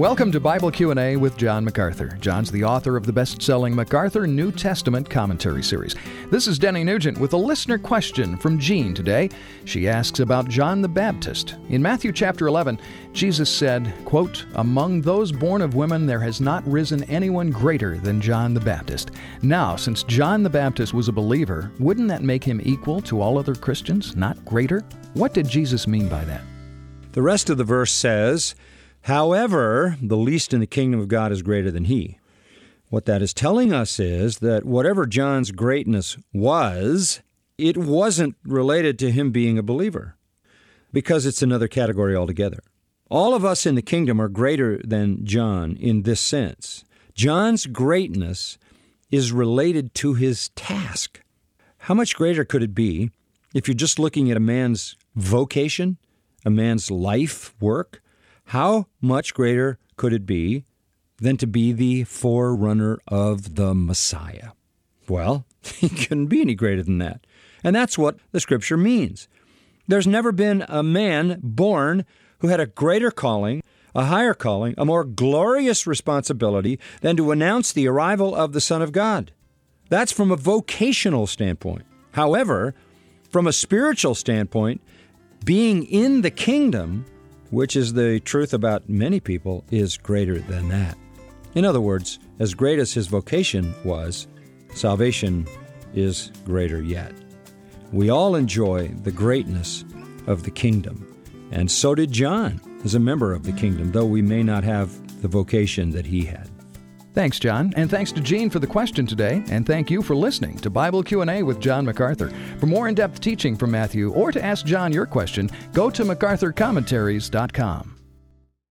Welcome to Bible Q&A with John MacArthur. John's the author of the best-selling MacArthur New Testament Commentary series. This is Denny Nugent with a listener question from Jean today. She asks about John the Baptist. In Matthew chapter 11, Jesus said, quote, "Among those born of women there has not risen anyone greater than John the Baptist." Now, since John the Baptist was a believer, wouldn't that make him equal to all other Christians, not greater? What did Jesus mean by that? The rest of the verse says, However, the least in the kingdom of God is greater than he. What that is telling us is that whatever John's greatness was, it wasn't related to him being a believer, because it's another category altogether. All of us in the kingdom are greater than John in this sense. John's greatness is related to his task. How much greater could it be if you're just looking at a man's vocation, a man's life work? How much greater could it be than to be the forerunner of the Messiah? Well, he couldn't be any greater than that. And that's what the scripture means. There's never been a man born who had a greater calling, a higher calling, a more glorious responsibility than to announce the arrival of the Son of God. That's from a vocational standpoint. However, from a spiritual standpoint, being in the kingdom which is the truth about many people, is greater than that. In other words, as great as his vocation was, salvation is greater yet. We all enjoy the greatness of the kingdom, and so did John as a member of the kingdom, though we may not have the vocation that he had. Thanks, John, and thanks to Jean for the question today, and thank you for listening to Bible Q&A with John MacArthur. For more in-depth teaching from Matthew or to ask John your question, go to macarthurcommentaries.com.